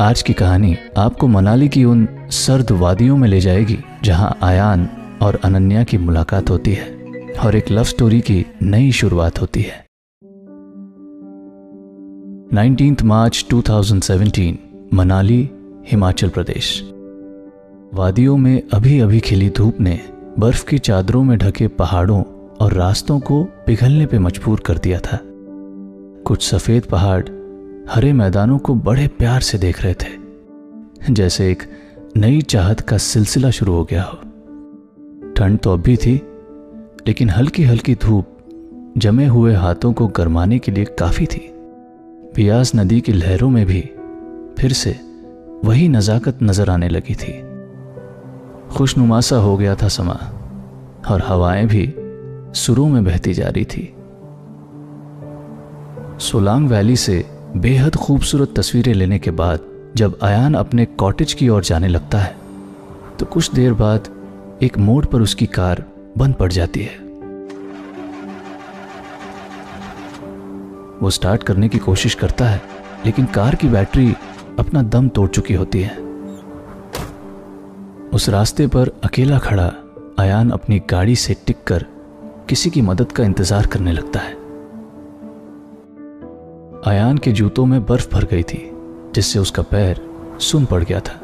आज की कहानी आपको मनाली की उन सर्द वादियों में ले जाएगी, जहाँ आयान और अनन्या की मुलाकात होती है और एक लव स्टोरी की नई शुरुआत होती है। 19 मार्च 2017 मनाली, हिमाचल प्रदेश। वादियों में अभी अभी खिली धूप ने बर्फ़ की चादरों में ढके पहाड़ों और रास्तों को पिघलने पर मजबूर कर दिया था। कुछ सफ़ेद पहाड़ हरे मैदानों को बड़े प्यार से देख रहे थे, जैसे एक नई चाहत का सिलसिला शुरू हो गया हो। ठंड तो अब भी थी, लेकिन हल्की हल्की धूप जमे हुए हाथों को गरमाने के लिए काफ़ी थी। बियास नदी की लहरों में भी फिर से वही नजाकत नज़र आने लगी थी। खुशनुमा सा हो गया था समा, और हवाएँ भी सुरों में बहती जा रही थी। सोलांग वैली से बेहद खूबसूरत तस्वीरें लेने के बाद जब अयान अपने कॉटेज की ओर जाने लगता है तो कुछ देर बाद एक मोड़ पर उसकी कार बंद पड़ जाती है। वो स्टार्ट करने की कोशिश करता है, लेकिन कार की बैटरी अपना दम तोड़ चुकी होती है। उस रास्ते पर अकेला खड़ा अयान अपनी गाड़ी से टिककर किसी की मदद का इंतज़ार करने लगता है। अयान के जूतों में बर्फ़ भर गई थी, जिससे उसका पैर सुन पड़ गया था।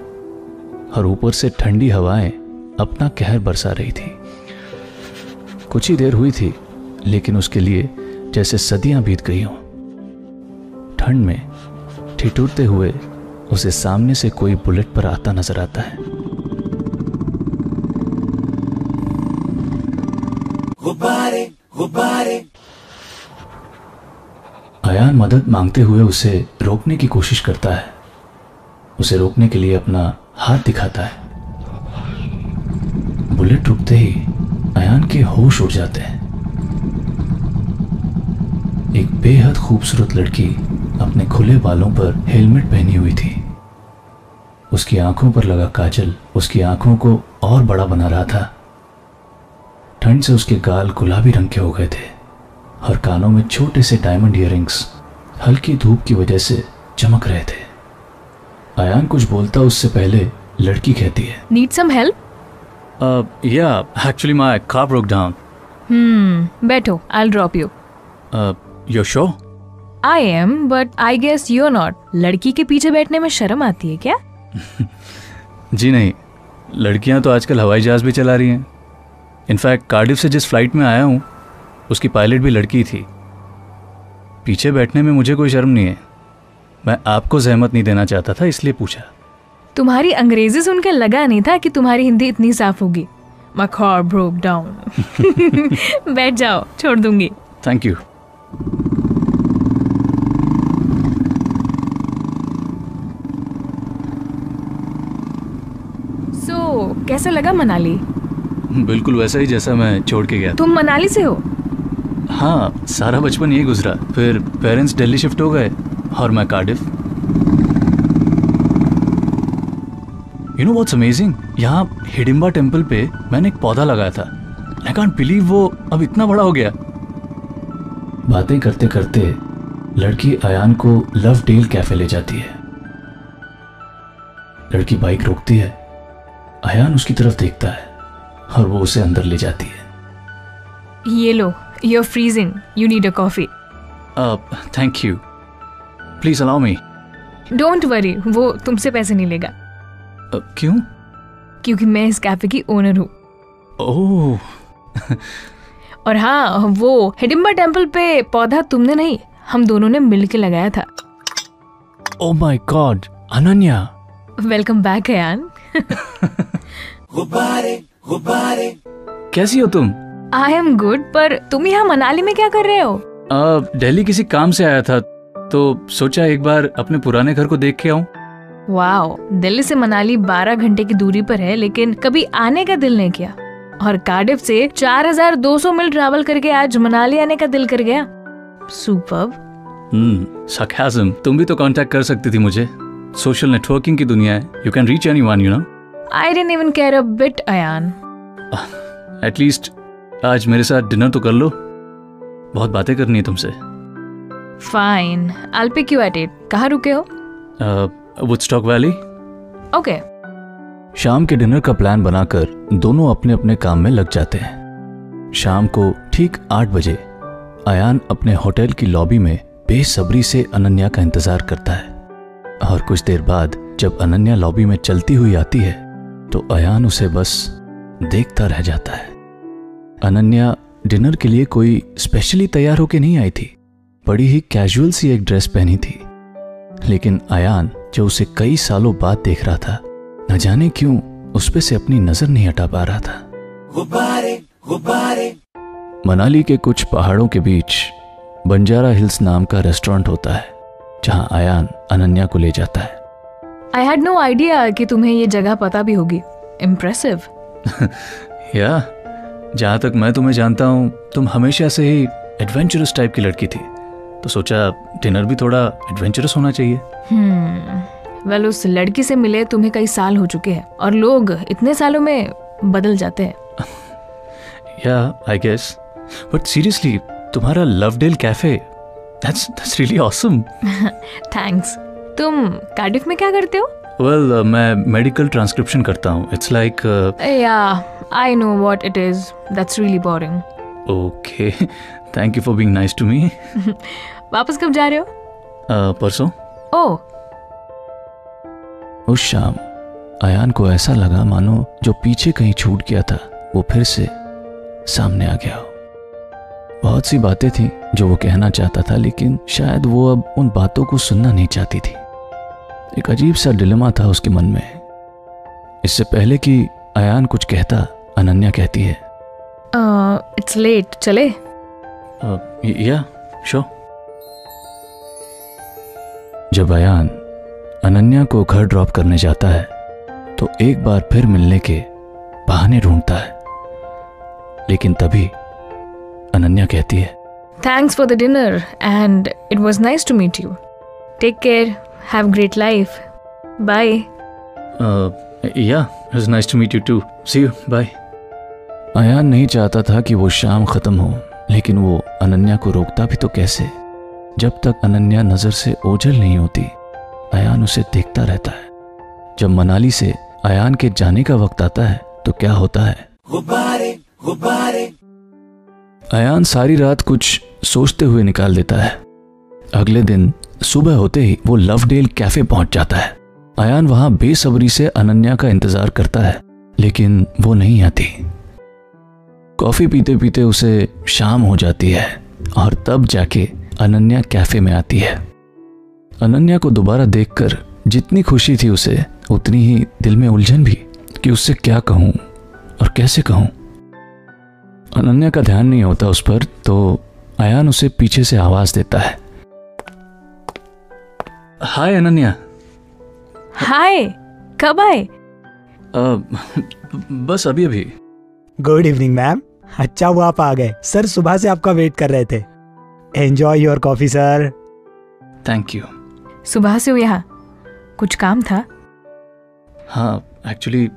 और ऊपर से ठंडी हवाएँ अपना कहर बरसा रही थी। कुछ ही देर हुई थी, लेकिन उसके लिए जैसे सदियाँ बीत गई हों। ठंड में ठिठुरते हुए उसे सामने से कोई बुलेट पर आता नज़र आता है गुब्बारे गुब्बारे अयान मदद मांगते हुए उसे रोकने की कोशिश करता है। उसे रोकने के लिए अपना हाथ दिखाता है। बुलेट रुकते ही अयान के होश उड़ जाते हैं। एक बेहद खूबसूरत लड़की अपने खुले बालों पर हेलमेट पहनी हुई थी। उसकी आँखों पर लगा काजल उसकी आँखों को और बड़ा बना रहा था। ठंड से उसके गाल गुलाबी रंग के हो गए थे। और कानों में छोटे से डायमंड इयरिंग्स हल्की धूप की वजह से चमक रहे थे। अयान कुछ बोलता उससे पहले लड़की कहती है। Need some help yeah actually my car broke down hmm बैठो I drop you your show I am but I guess you not लड़की के पीछे बैठने में शर्म आती है क्या? जी नहीं लड़कियाँ तो आजकल हवाई जहाज़ भी चला रही हैं। इनफैक्ट कार्डिफ से जिस फ़्लाइट में आया हूँ उसकी पायलट भी लड़की थी। पीछे बैठने में मुझे कोई शर्म नहीं है। मैं आपको जहमत नहीं देना चाहता था इसलिए पूछा। तुम्हारी अंग्रेज़ी सुनकर लगा नहीं था कि तुम्हारी हिंदी इतनी साफ़ होगी। मखौर ब्रोक डाउन बैठ जाओ छोड़ दूँगी। थैंक यू सो so, कैसा लगा मनाली? बिल्कुल वैसा ही जैसा मैं छोड़ के गया तुम मनाली से हो? हाँ सारा बचपन यही गुजरा। फिर पेरेंट्स दिल्ली शिफ्ट हो गए, और मैं Cardiff you know what's amazing यहाँ हिडिम्बा टेंपल पे मैंने एक पौधा लगाया था। आई कांट बिलीव वो अब इतना बड़ा हो गया। बातें करते करते लड़की अयान को लव डेल कैफ़े ले जाती है। लड़की बाइक रोकती है। अयान उसकी तरफ़ देखता है, और वो उसे अंदर ले जाती है। ये लो। You're freezing. You need a coffee. Uh, thank you. Please allow me. Don't worry. वो तुमसे पैसे नहीं लेगा uh, क्यों क्योंकि मैं इस कैफ़े की ओनर हूँ ओह और हाँ वो हिडिम्बा टेंपल पे पौधा तुमने नहीं हम दोनों ने मिलके लगाया था ओह my God Ananya welcome back Ayaan गुब्बारे गुब्बारे कैसी हो तुम आई एम गुड पर तुम यहाँ मनाली में क्या कर रहे हो? दिल्ली किसी काम से आया था तो सोचा एक बार अपने पुराने घर को देख के आऊँ। वाओ दिल्ली से मनाली 12 घंटे की दूरी पर है लेकिन कभी आने का दिल नहीं किया। और कार्डिफ से 4200 मील ट्रैवल करके आज मनाली आने का दिल कर गया। सुपर हम्म तुम भी तो कांटेक्ट कर सकती थी मुझे। सोशल नेटवर्किंग की दुनिया है। You can reach anyone you know I didn't even care a bit Ayaan at least आज मेरे साथ डिनर तो कर लो। बहुत बातें करनी है तुमसे। Fine I pick you at it कहाँ रुके हो? वुडस्टॉक वैली ओके शाम के डिनर का प्लान बनाकर दोनों अपने अपने काम में लग जाते हैं। शाम को ठीक आठ बजे अयान अपने होटल की लॉबी में बेसब्री से अनन्या का इंतज़ार करता है। और कुछ देर बाद जब अनन्या लॉबी में चलती हुई आती है तो अयान उसे बस देखता रह जाता है। अनन्या डिनर के लिए कोई स्पेशली तैयार होके नहीं आई थी। बड़ी ही कैजुअल सी एक ड्रेस पहनी थी। लेकिन अयान जो उसे कई सालों बाद देख रहा था न जाने क्यों उस पे से अपनी नज़र नहीं हटा पा रहा था। गुब्बारे गुब्बारे। मनाली के कुछ पहाड़ों के बीच बंजारा हिल्स नाम का रेस्टोरेंट होता है जहाँ अयान अनन्या को ले जाता है। आई हैड नो आइडिया कि तुम्हें ये जगह पता भी होगी। इम्प्रेसिव या जहाँ तक मैं तुम्हें जानता हूँ तुम हमेशा से ही एडवेंचरस टाइप की लड़की थी। तो सोचा डिनर भी थोड़ा एडवेंचरस होना चाहिए। हम्म वेल उस लड़की से मिले तुम्हें कई साल हो चुके हैं और लोग इतने सालों में बदल जाते हैं। Yeah I guess but seriously तुम्हारा Lovedale cafe that's that's really awesome thanks तुम कार्डिफ में क्या करते हो? वेल uh, मैं मेडिकल ट्रांसक्रिप्शन करता हूँ. It's like yeah I know what it is that's really boring okay thank you for being nice to me वापस कब जा रहे हो? Uh, परसों. ओह उस शाम अयान को ऐसा लगा मानो जो पीछे कहीं छूट गया था वो फिर से सामने आ गया हो। बहुत सी बातें थी जो वो कहना चाहता था लेकिन शायद वो अब उन बातों को सुनना नहीं चाहती थी। एक अजीब सा डिलेमा था उसके मन में। इससे पहले कि अयान कुछ कहता अनन्या कहती है। इट्स लेट चले। "Uh, या शो जब अयान अनन्या को घर ड्रॉप करने जाता है तो एक बार फिर मिलने के बहाने ढूंढता है। लेकिन तभी अनन्या कहती है thanks for the dinner and it was nice to meet you take care have great life bye yeah it's nice to meet you too see you bye Ayaan नहीं चाहता था कि वो शाम खत्म हो लेकिन वो अनन्या को रोकता भी तो कैसे? जब तक अनन्या नज़र से ओझल नहीं होती अयान उसे देखता रहता है। जब मनाली से अयान के जाने का वक्त आता है तो क्या होता है? गुबारे, गुबारे। अयान सारी रात कुछ सोचते हुए निकाल देता है। अगले दिन सुबह होते ही वो लवडेल कैफ़े पहुँच जाता है। अयान वहाँ बेसब्री से अनन्या का इंतज़ार करता है, लेकिन वो नहीं आती। कॉफ़ी पीते पीते उसे शाम हो जाती है और तब जाके अनन्या कैफ़े में आती है। अनन्या को दोबारा देखकर जितनी खुशी थी उसे, उतनी ही दिल में उलझन भी कि उससे क्या कहूँ और कैसे कहूँ। अनन्या का ध्यान नहीं होता उस पर तो अयान उसे पीछे से आवाज़ देता है। हाय अनन्या हाय कब आए? बस अभी अभी। गुड इवनिंग मैम अच्छा हुआ आप आ गए। सर सुबह से आपका वेट कर रहे थे। Enjoy your coffee sir thank you सुबह से हो यहाँ। कुछ काम था? हाँ एक्चुअली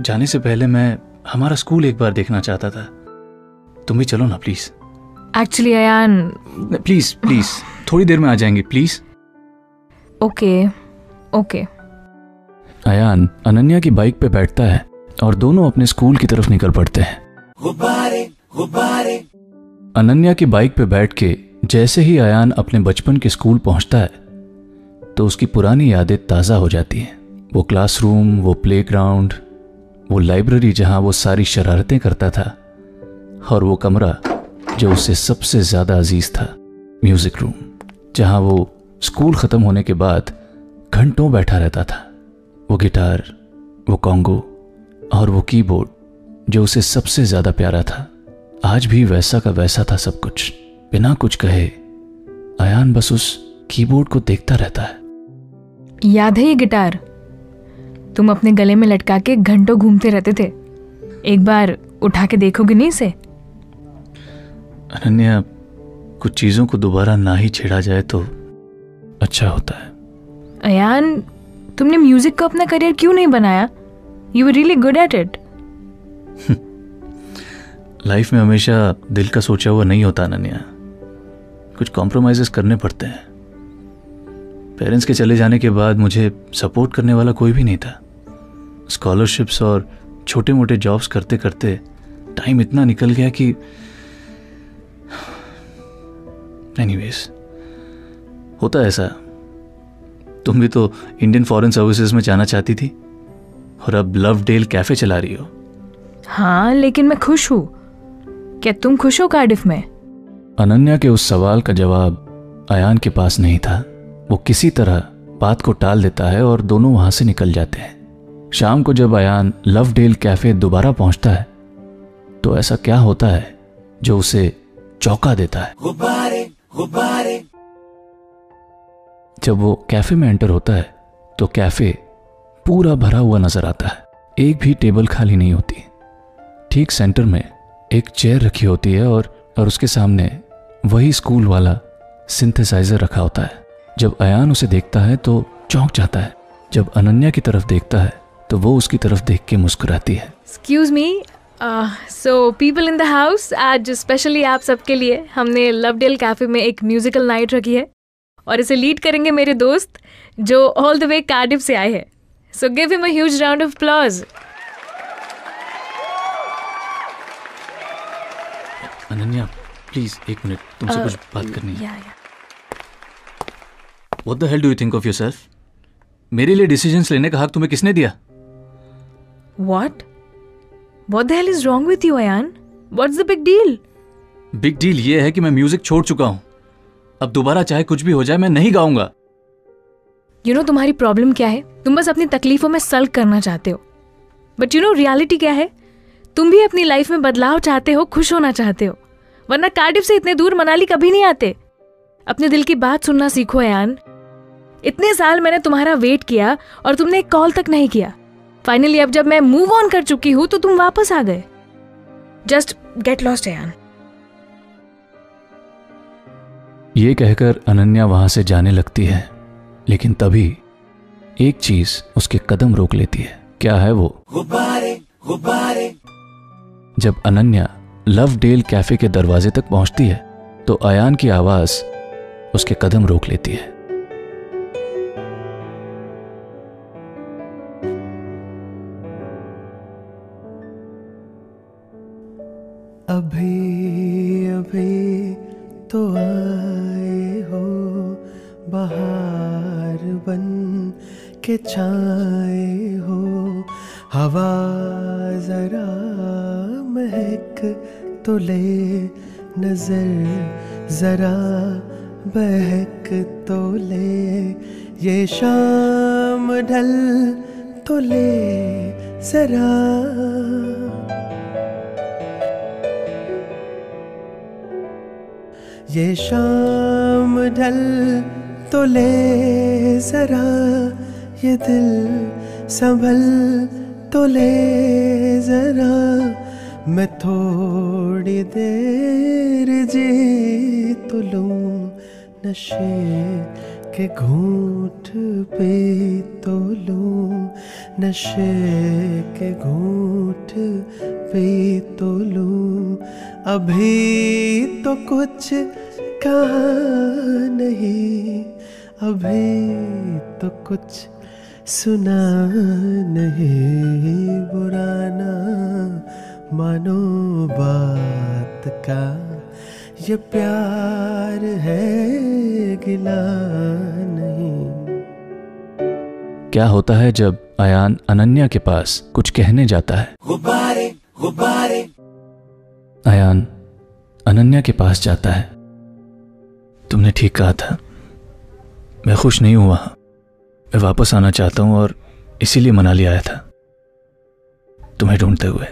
जाने से पहले मैं हमारा स्कूल एक बार देखना चाहता था। तुम भी चलो ना please actually Ayaan. Please please थोड़ी देर में आ जाएँगे please okay okay. Ayaan Ananya की बाइक पे बैठता है और दोनों अपने स्कूल की तरफ़ निकल पड़ते हैं। गुबारे, गुबारे। अनन्या की बाइक पे बैठ के जैसे ही अयान अपने बचपन के स्कूल पहुँचता है तो उसकी पुरानी यादें ताज़ा हो जाती हैं। वो क्लासरूम वो प्लेग्राउंड वो लाइब्रेरी जहाँ वो सारी शरारतें करता था और वो कमरा जो उसे सबसे ज़्यादा अज़ीज़ था म्यूज़िक रूम जहाँ वो स्कूल ख़त्म होने के बाद घंटों बैठा रहता था। वो गिटार वो कॉन्गो और वो कीबोर्ड जो उसे सबसे ज़्यादा प्यारा था। आज भी वैसा का वैसा था सब कुछ। बिना कुछ कहे अयान बस उस कीबोर्ड को देखता रहता है। याद है ये गिटार? तुम अपने गले में लटका के घंटों घूमते रहते थे। एक बार उठा के देखोगे नहीं इसे? अनन्या कुछ चीज़ों को दोबारा ना ही छेड़ा जाए तो अच्छा होता है। अयान तुमने म्यूज़िक को अपना करियर क्यों नहीं बनाया? You were really good at it life में हमेशा दिल का सोचा हुआ नहीं होता अनन्या। कुछ कॉम्प्रोमाइजेस करने पड़ते हैं। पेरेंट्स के चले जाने के बाद मुझे सपोर्ट करने वाला कोई भी नहीं था। स्कॉलरशिप्स और छोटे मोटे जॉब्स करते करते टाइम इतना निकल गया कि एनीवेज होता है ऐसा। तुम भी तो इंडियन फॉरेन सर्विसेज़ में जाना चाहती थी और अब लव डेल कैफ़े चला रही हो। हाँ लेकिन मैं खुश हूँ। क्या तुम खुश हो कार्डिफ में? अनन्या के उस सवाल का जवाब अयान के पास नहीं था। वो किसी तरह बात को टाल देता है और दोनों वहाँ से निकल जाते हैं। शाम को जब अयान लव डेल कैफ़े दोबारा पहुँचता है तो ऐसा क्या होता है जो उसे चौंका देता है? गुबारे, गुबारे। जब वो कैफ़े में एंटर होता है तो कैफ़े पूरा भरा हुआ नज़र आता है। एक भी टेबल खाली नहीं होती। ठीक सेंटर में एक चेयर रखी होती है और और उसके सामने वही स्कूल वाला सिंथेसाइजर रखा होता है। जब अयान उसे देखता है तो चौंक जाता है। जब अनन्या की तरफ़ देखता है तो वो उसकी तरफ़ देख के मुस्कुराती है। Excuse me so people in the house आज स्पेशली आप सबके लिए हमने लवडेल कैफ़े में एक म्यूजिकल नाइट रखी है। और इसे लीड करेंगे मेरे दोस्त जो ऑल द वे कार्डिफ से आए हैं। So give him a huge round of applause Ananya please एक मिनट तुमसे कुछ बात करनी है। What the hell do you think of yourself मेरे लिए डिसीजंस लेने का हक तुम्हें किसने दिया? What what the hell is wrong with you Ayaan what's the big deal big deal ये है कि मैं म्यूज़िक छोड़ चुका हूँ। अब दोबारा चाहे कुछ भी हो जाए, मैं नहीं गाऊँगा। यू नो तुम्हारी प्रॉब्लम क्या है? तुम बस अपनी तकलीफों में सल्व करना चाहते हो। बट यू नो रियलिटी क्या है? तुम भी अपनी लाइफ में बदलाव चाहते हो, खुश होना चाहते हो। वरना कार्डिफ से इतने दूर मनाली कभी नहीं आते। अपने दिल की बात सुनना सीखो यान इतने साल मैंने तुम्हारा वेट किया और तुमने एक कॉल तक नहीं किया। फाइनली अब जब मैं मूव ऑन कर चुकी हूँ तो तुम वापस आ गए। जस्ट गेट लॉस्ट यान ये कहकर अनन्या वहाँ से जाने लगती है लेकिन तभी एक चीज़ उसके कदम रोक लेती है। क्या है वो? गुब्बारे गुब्बारे। जब अनन्या लव डेल कैफ़े के दरवाजे तक पहुँचती है तो अयान की आवाज़ उसके कदम रोक लेती है। अभी अभी तो आए के छाए हो। हवा जरा महक तो ले नज़र, जरा बहक तो ले। ये शाम ढल तो ले जरा। ये शाम ढल तो ले जरा। ये दिल संभल तो ले जरा। मैं थोड़ी देर जी तो लूँ नशे के घूंट पे तो लूँ। नशे के घूंट पे तो लूँ। अभी तो कुछ कहा नहीं, अभी तो कुछ सुना नहीं बुराना मानो बात का ये प्यार है गिला नहीं। क्या होता है जब अयान अनन्या के पास कुछ कहने जाता है? गुब्बारे गुब्बारे। अयान अनन्या के पास जाता है। तुमने ठीक कहा था। मैं खुश नहीं हूँ वहाँ। मैं वापस आना चाहता हूँ और इसीलिए मनाली आया था। तुम्हें ढूंढते हुए।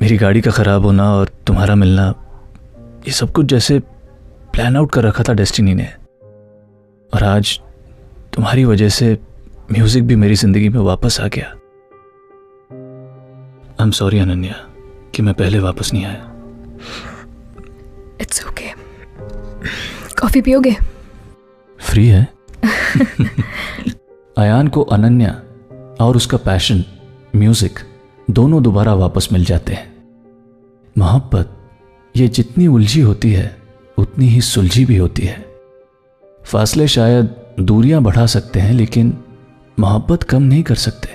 मेरी गाड़ी का खराब होना और तुम्हारा मिलना ये सब कुछ जैसे प्लान आउट कर रखा था डेस्टिनी ने। और आज तुम्हारी वजह से म्यूज़िक भी मेरी ज़िंदगी में वापस आ गया। आई एम सॉरी अनन्या कि मैं पहले वापस नहीं आया। इट्स ओके कॉफ़ी पियोगे? फ्री है? अयान को अनन्या और उसका पैशन, म्यूज़िक दोनों दोबारा वापस मिल जाते हैं। मोहब्बत, ये जितनी उलझी होती है, उतनी ही सुलझी भी होती है। फासले शायद दूरियाँ बढ़ा सकते हैं, लेकिन मोहब्बत कम नहीं कर सकते।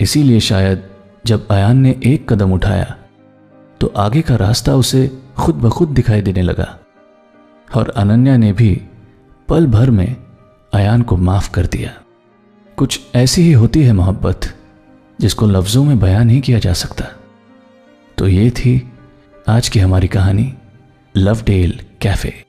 इसीलिए शायद जब अयान ने एक कदम उठाया तो आगे का रास्ता उसे खुद ब खुद दिखाई देने लगा। और अनन्या ने भी पल भर में अयान को माफ़ कर दिया। कुछ ऐसी ही होती है मोहब्बत, जिसको लफ्जों में बयान नहीं किया जा सकता। तो ये थी आज की हमारी कहानी लव टेल कैफ़े।